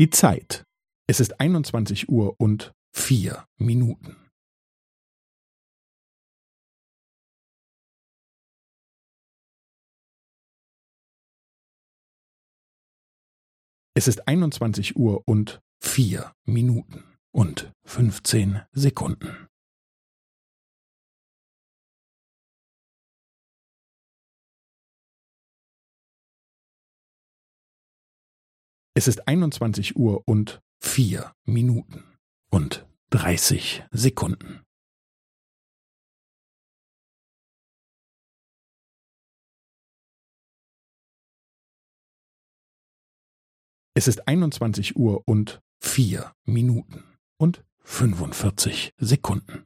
Die Zeit. Es ist einundzwanzig Uhr und vier Minuten. Es ist einundzwanzig Uhr und vier Minuten und fünfzehn Sekunden. Es ist einundzwanzig Uhr und vier Minuten und dreißig Sekunden. Es ist einundzwanzig Uhr und vier Minuten und fünfundvierzig Sekunden.